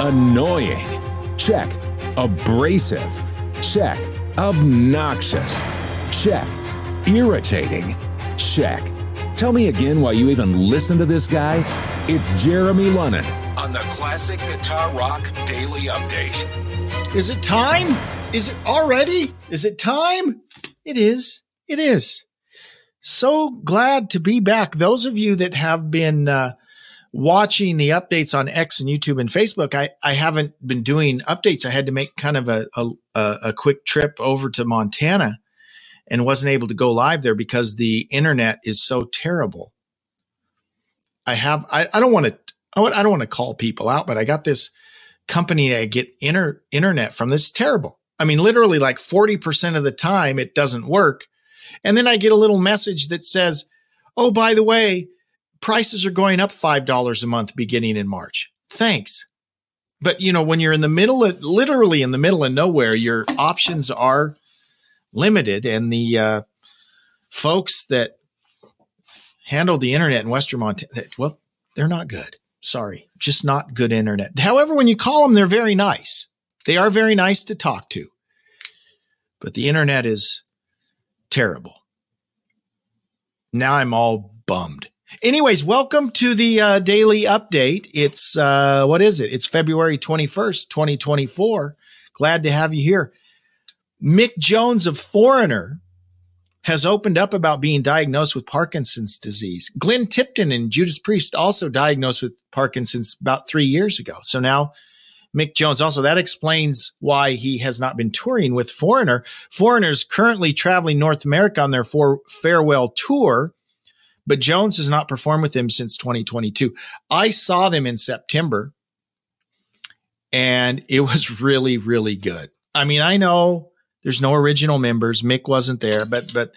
Annoying. Check. Abrasive. Check. Obnoxious. Check. Irritating. Check. Tell me again why you even listen to this guy. It's Jeremy Lunnen on the Classic Guitar Rock Daily Update. Is it time? Is it already? Is it time? It is. It is. So glad to be back. Those of you that have been uh, watching the updates on X and YouTube and Facebook, I, I haven't been doing updates. I had to make kind of a, a, a quick trip over to Montana and wasn't able to go live there because the internet is so terrible. I have, I, I don't want to, I don't want to call people out, but I got this company I get inter, internet from. This is terrible. I mean, literally like 40% of the time it doesn't work. And then I get a little message that says, Oh, by the way, prices are going up $5 a month beginning in March. Thanks. But you know, when you're in the middle of literally in the middle of nowhere, your options are limited. And the uh, folks that handle the internet in Western Montana, well, they're not good. Sorry, just not good internet. However, when you call them, they're very nice. They are very nice to talk to. But the internet is terrible. Now I'm all bummed. Anyways, welcome to the uh, daily update. It's, uh, what is it? It's February 21st, 2024. Glad to have you here. Mick Jones of Foreigner has opened up about being diagnosed with Parkinson's disease. Glenn Tipton and Judas Priest also diagnosed with Parkinson's about three years ago. So now Mick Jones also that explains why he has not been touring with Foreigner. Foreigner's currently traveling North America on their farewell tour, but Jones has not performed with them since 2022. I saw them in September and it was really, really good. I mean, I know there's no original members. Mick wasn't there, but but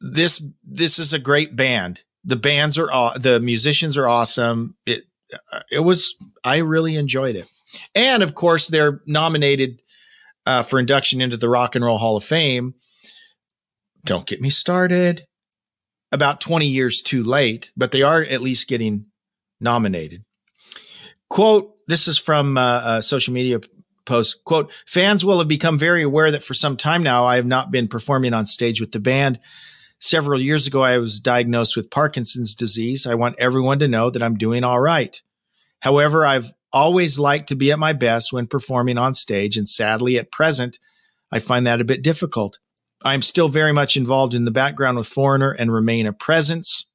this this is a great band. The bands are the musicians are awesome. It it was I really enjoyed it, and of course they're nominated uh, for induction into the Rock and Roll Hall of Fame. Don't get me started. About 20 years too late, but they are at least getting nominated. Quote, this is from uh, a social media post quote fans will have become very aware that for some time now i have not been performing on stage with the band. Several years ago i was diagnosed with parkinson's disease. I want everyone to know that i'm doing all right. However i've always liked to be at my best when performing on stage and sadly at present i find that a bit difficult i'm still very much involved in the background with foreigner and remain a presence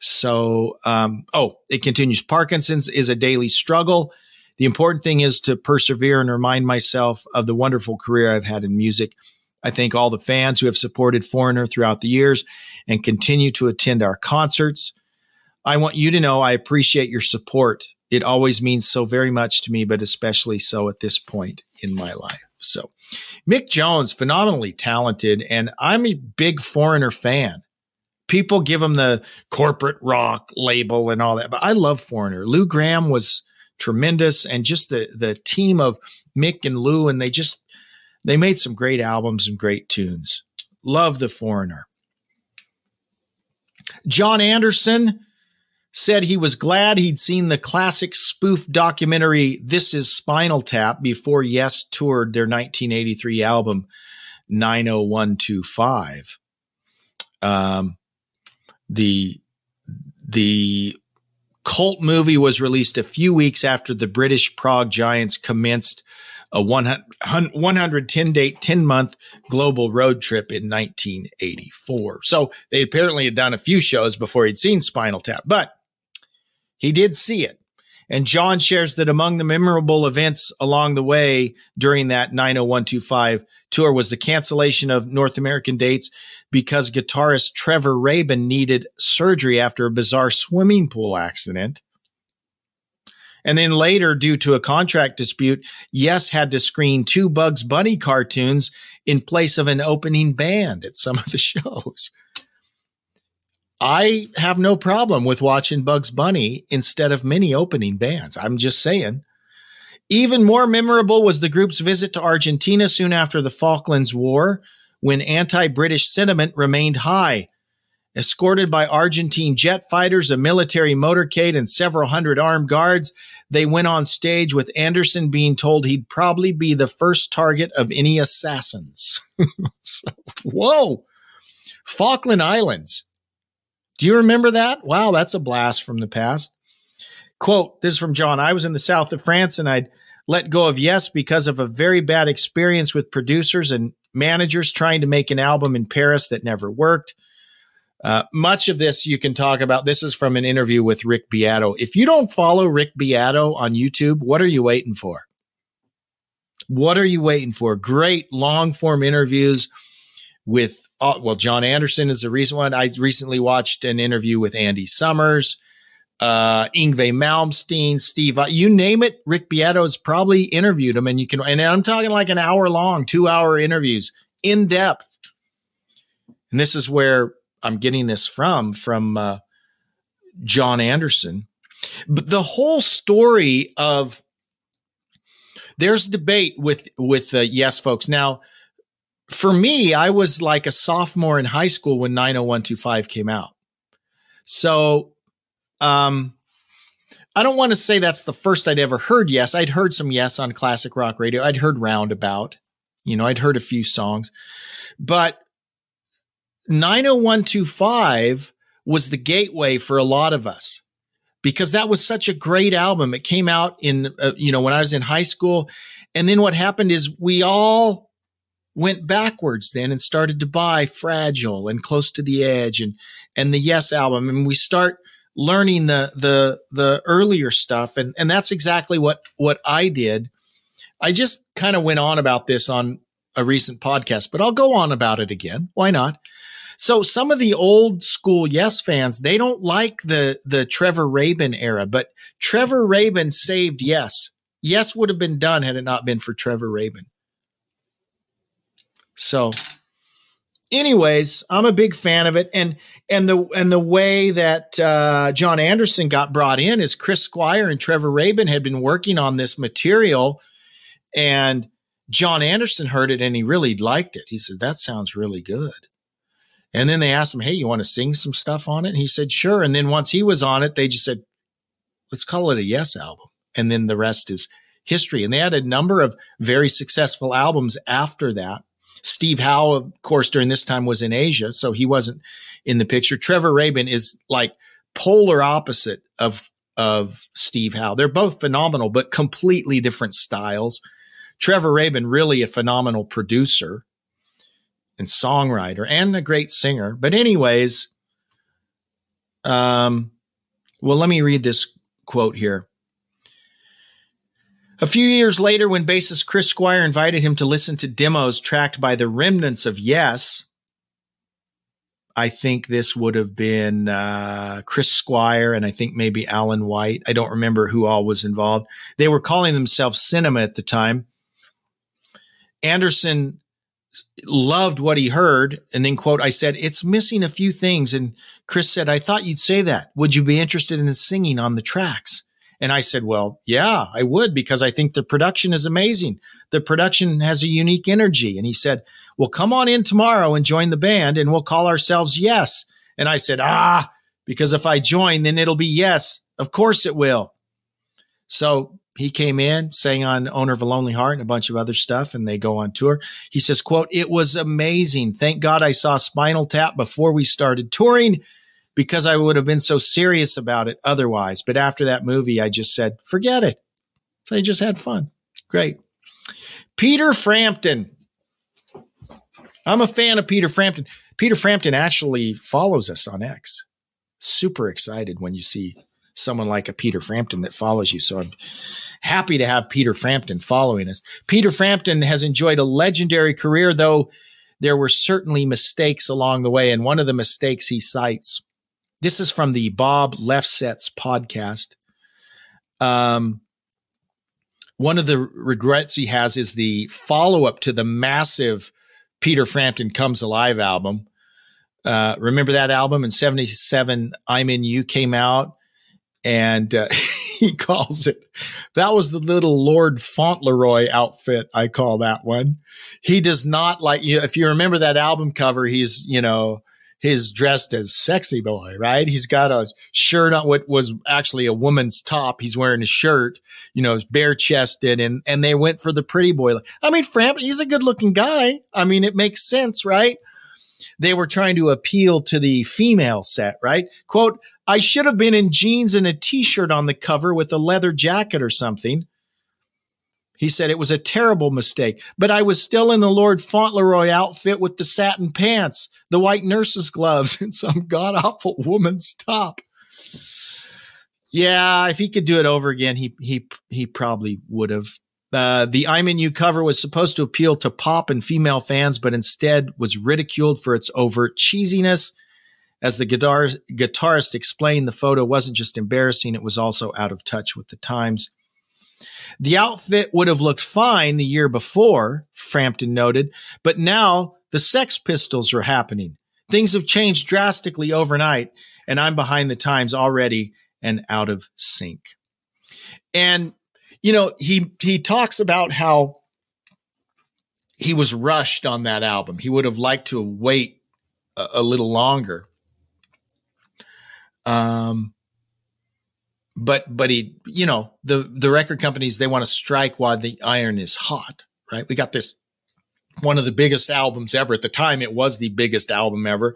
so um, oh it continues parkinson's is a daily struggle the important thing is to persevere and remind myself of the wonderful career I've had in music. I thank all the fans who have supported Foreigner throughout the years and continue to attend our concerts. I want you to know I appreciate your support. It always means so very much to me, but especially so at this point in my life. So, Mick Jones, phenomenally talented, and I'm a big Foreigner fan. People give him the corporate rock label and all that, but I love Foreigner. Lou Gramm was tremendous, and just the the team of Mick and Lou, and they just they made some great albums and great tunes. Love the Foreigner. Jon Anderson said he was glad he'd seen the classic spoof documentary This Is Spinal Tap before Yes toured their 1983 album 90125. Um, the the cult movie was released a few weeks after the British Prog Giants commenced a 110 date, 10 month global road trip in 1984. So they apparently had done a few shows before he'd seen Spinal Tap, but he did see it. And Jon shares that among the memorable events along the way during that 90125 tour was the cancellation of North American dates because guitarist Trevor Rabin needed surgery after a bizarre swimming pool accident. And then later, due to a contract dispute, Yes had to screen two Bugs Bunny cartoons in place of an opening band at some of the shows. I have no problem with watching Bugs Bunny instead of many opening bands. I'm just saying. Even more memorable was the group's visit to Argentina soon after the Falklands War, when anti British sentiment remained high. Escorted by Argentine jet fighters, a military motorcade, and several hundred armed guards, they went on stage with Anderson being told he'd probably be the first target of any assassins. so, whoa! Falkland Islands. Do you remember that? Wow, that's a blast from the past. Quote, this is from Jon. I was in the south of France and I'd let go of Yes because of a very bad experience with producers and managers trying to make an album in Paris that never worked. Uh, much of this you can talk about. This is from an interview with Rick Beato. If you don't follow Rick Beato on YouTube, what are you waiting for? What are you waiting for? Great long form interviews with uh, well, Jon Anderson is the recent one. I recently watched an interview with Andy Summers, uh, Yngwie Malmsteen, Steve, uh, you name it. Rick Beato's probably interviewed him and you can, and I'm talking like an hour long, two hour interviews in depth. And this is where I'm getting this from, from, uh, Jon Anderson. But the whole story of there's debate with, with, uh, yes, folks. Now, for me, I was like a sophomore in high school when 90125 came out. So, um, I don't want to say that's the first I'd ever heard Yes. I'd heard some Yes on classic rock radio. I'd heard Roundabout. You know, I'd heard a few songs, but 90125 was the gateway for a lot of us because that was such a great album. It came out in, uh, you know, when I was in high school. And then what happened is we all went backwards then and started to buy fragile and close to the edge and and the yes album. And we start learning the the the earlier stuff. And and that's exactly what what I did. I just kind of went on about this on a recent podcast but I'll go on about it again. Why not? So some of the old school yes fans they don't like the the Trevor Rabin era but Trevor Rabin saved yes. Yes would have been done had it not been for Trevor Rabin so anyways, I'm a big fan of it. And and the and the way that uh, Jon Anderson got brought in is Chris Squire and Trevor Rabin had been working on this material, and Jon Anderson heard it and he really liked it. He said, "That sounds really good." And then they asked him, "Hey, you want to sing some stuff on it?" And he said, "Sure." And then once he was on it, they just said, "Let's call it a Yes album." And then the rest is history. And they had a number of very successful albums after that. Steve Howe, of course, during this time was in Asia, so he wasn't in the picture. Trevor Rabin is like polar opposite of of Steve Howe. They're both phenomenal, but completely different styles. Trevor Rabin, really a phenomenal producer and songwriter and a great singer. But anyways, um, well, let me read this quote here. A few years later, when bassist Chris Squire invited him to listen to demos tracked by the remnants of Yes, I think this would have been uh, Chris Squire and I think maybe Alan White. I don't remember who all was involved. They were calling themselves Cinema at the time. Anderson loved what he heard. And then, quote, I said, it's missing a few things. And Chris said, I thought you'd say that. Would you be interested in singing on the tracks? And I said, well, yeah, I would because I think the production is amazing. The production has a unique energy. And he said, well, come on in tomorrow and join the band and we'll call ourselves Yes. And I said, ah, because if I join, then it'll be Yes. Of course it will. So he came in, sang on Owner of a Lonely Heart and a bunch of other stuff, and they go on tour. He says, quote, it was amazing. Thank God I saw Spinal Tap before we started touring because I would have been so serious about it otherwise. But after that movie, I just said, forget it. So I just had fun. Great. Peter Frampton. I'm a fan of Peter Frampton. Peter Frampton actually follows us on X. Super excited when you see someone like a Peter Frampton that follows you. So I'm happy to have Peter Frampton following us. Peter Frampton has enjoyed a legendary career, though there were certainly mistakes along the way. And one of the mistakes he cites, this is from the Bob Lefsetz podcast. Um, one of the regrets he has is the follow up to the massive Peter Frampton Comes Alive album. Uh, remember that album in 77? I'm in You came out and uh, he calls it that was the little Lord Fauntleroy outfit. I call that one. He does not like you. If you remember that album cover, he's, you know, he's dressed as sexy boy, right? He's got a shirt on what was actually a woman's top. He's wearing a shirt, you know, bare chested and, and they went for the pretty boy. I mean, Frampton, he's a good looking guy. I mean, it makes sense, right? They were trying to appeal to the female set, right? Quote, I should have been in jeans and a t-shirt on the cover with a leather jacket or something. He said it was a terrible mistake, but I was still in the Lord Fauntleroy outfit with the satin pants, the white nurse's gloves, and some god awful woman's top. Yeah, if he could do it over again, he he he probably would have. Uh, the I'm in You cover was supposed to appeal to pop and female fans, but instead was ridiculed for its overt cheesiness. As the guitar, guitarist explained, the photo wasn't just embarrassing, it was also out of touch with the times. The outfit would have looked fine the year before, Frampton noted, but now the Sex Pistols are happening. Things have changed drastically overnight, and I'm behind the times already and out of sync. And you know, he he talks about how he was rushed on that album. He would have liked to wait a, a little longer. Um, but but he, you know, the the record companies they want to strike while the iron is hot, right? We got this one of the biggest albums ever at the time. It was the biggest album ever,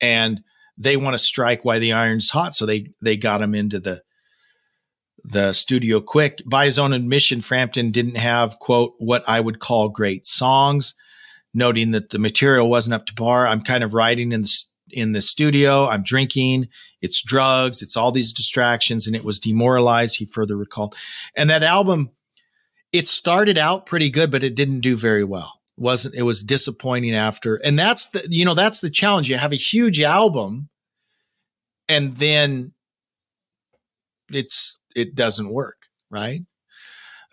and they want to strike while the iron's hot, so they they got him into the the studio quick. By his own admission, Frampton didn't have quote what I would call great songs, noting that the material wasn't up to par. I'm kind of writing in the in the studio. I'm drinking. It's drugs. It's all these distractions. And it was demoralized. He further recalled. And that album, it started out pretty good, but it didn't do very well. It wasn't, it was disappointing after. And that's the, you know, that's the challenge. You have a huge album and then it's, it doesn't work. Right.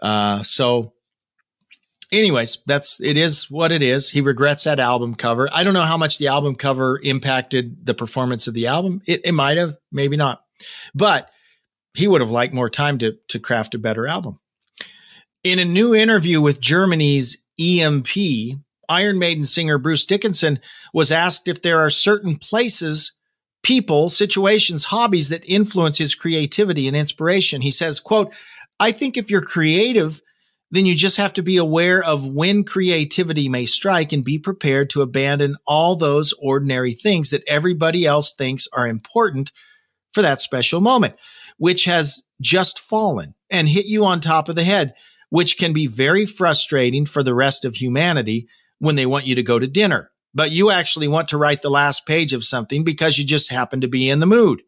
Uh, so anyways, that's it is what it is. He regrets that album cover. I don't know how much the album cover impacted the performance of the album. It, it might have, maybe not, but he would have liked more time to to craft a better album. In a new interview with Germany's EMP, Iron Maiden singer Bruce Dickinson was asked if there are certain places, people, situations, hobbies that influence his creativity and inspiration. He says, quote, I think if you're creative, then you just have to be aware of when creativity may strike and be prepared to abandon all those ordinary things that everybody else thinks are important for that special moment, which has just fallen and hit you on top of the head, which can be very frustrating for the rest of humanity when they want you to go to dinner. But you actually want to write the last page of something because you just happen to be in the mood.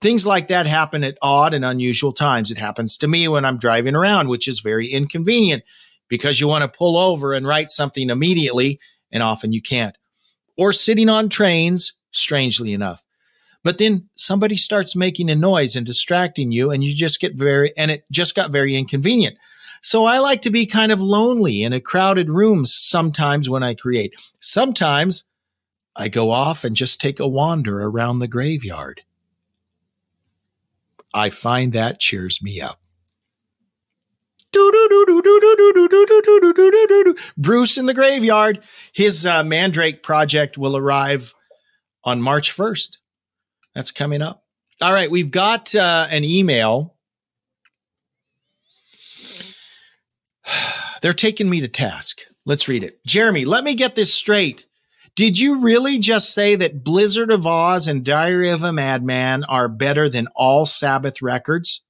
Things like that happen at odd and unusual times. It happens to me when I'm driving around, which is very inconvenient because you want to pull over and write something immediately, and often you can't. Or sitting on trains, strangely enough. But then somebody starts making a noise and distracting you, and you just get very, and it just got very inconvenient. So I like to be kind of lonely in a crowded room sometimes when I create. Sometimes I go off and just take a wander around the graveyard. I find that cheers me up. Bruce in the graveyard. His uh, Mandrake project will arrive on March 1st. That's coming up. All right, we've got uh, an email. They're taking me to task. Let's read it. Jeremy, let me get this straight. Did you really just say that Blizzard of Oz and Diary of a Madman are better than all Sabbath records?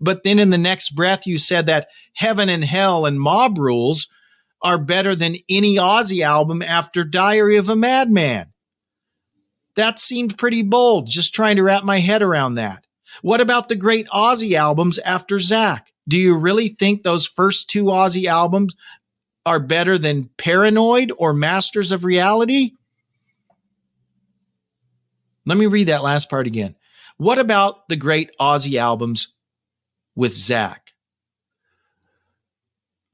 But then in the next breath, you said that Heaven and Hell and Mob Rules are better than any Ozzy album after Diary of a Madman. That seemed pretty bold, just trying to wrap my head around that. What about the great Ozzy albums after Zakk? Do you really think those first two Ozzy albums are better than Paranoid or Masters of Reality? Let me read that last part again. What about the great Ozzy albums with Zakk?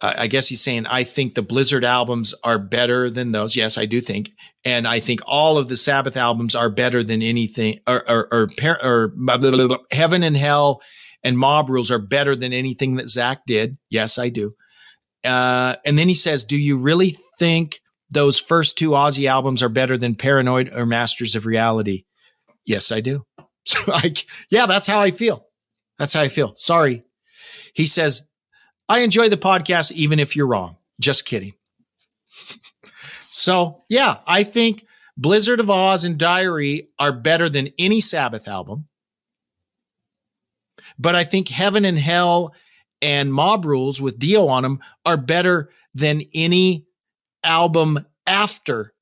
I guess he's saying, I think the Blizzard albums are better than those. Yes, I do think. And I think all of the Sabbath albums are better than anything, or, or, or, or blah, blah, blah, Heaven and Hell and Mob Rules are better than anything that Zakk did. Yes, I do. Uh, and then he says, Do you really think those first two Ozzy albums are better than Paranoid or Masters of Reality? Yes, I do. So yeah, that's how I feel. That's how I feel. Sorry. He says, I enjoy the podcast, even if you're wrong. Just kidding. so yeah, I think Blizzard of Oz and Diary are better than any Sabbath album. But I think Heaven and Hell and Mob Rules with Dio on them are better than any album after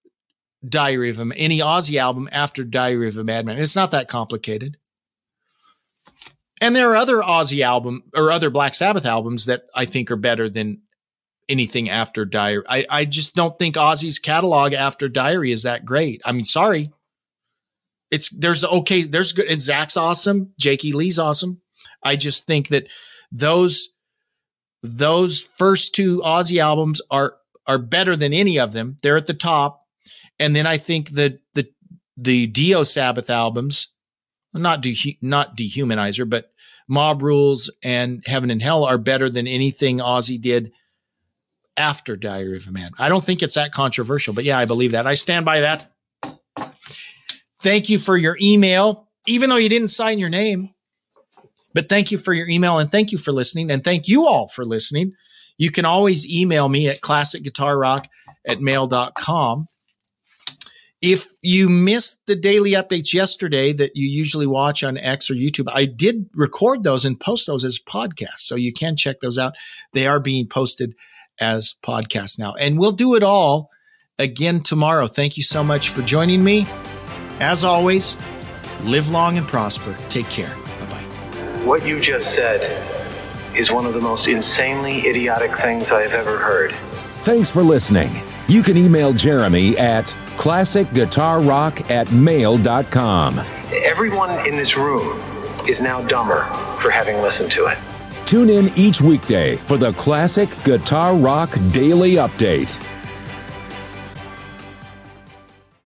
Diary of a any Ozzy album after Diary of a Madman. It's not that complicated. And there are other Ozzy album or other Black Sabbath albums that I think are better than anything after Diary. I, I just don't think Ozzy's catalog after Diary is that great. I mean, sorry. It's there's okay, there's good and Zakk's awesome, Jakey Lee's awesome. I just think that those those first two Ozzy albums are are better than any of them. They're at the top. And then I think that the the Dio Sabbath albums, not de- not dehumanizer, but Mob Rules and Heaven and Hell are better than anything Ozzy did after Diary of a Man. I don't think it's that controversial, but yeah, I believe that. I stand by that. Thank you for your email, even though you didn't sign your name. But thank you for your email and thank you for listening. And thank you all for listening. You can always email me at classicguitarrock at mail.com. If you missed the daily updates yesterday that you usually watch on X or YouTube, I did record those and post those as podcasts. So you can check those out. They are being posted as podcasts now. And we'll do it all again tomorrow. Thank you so much for joining me. As always, live long and prosper. Take care. What you just said is one of the most insanely idiotic things I have ever heard. Thanks for listening. You can email Jeremy at classicguitarrock at mail.com. Everyone in this room is now dumber for having listened to it. Tune in each weekday for the Classic Guitar Rock Daily Update.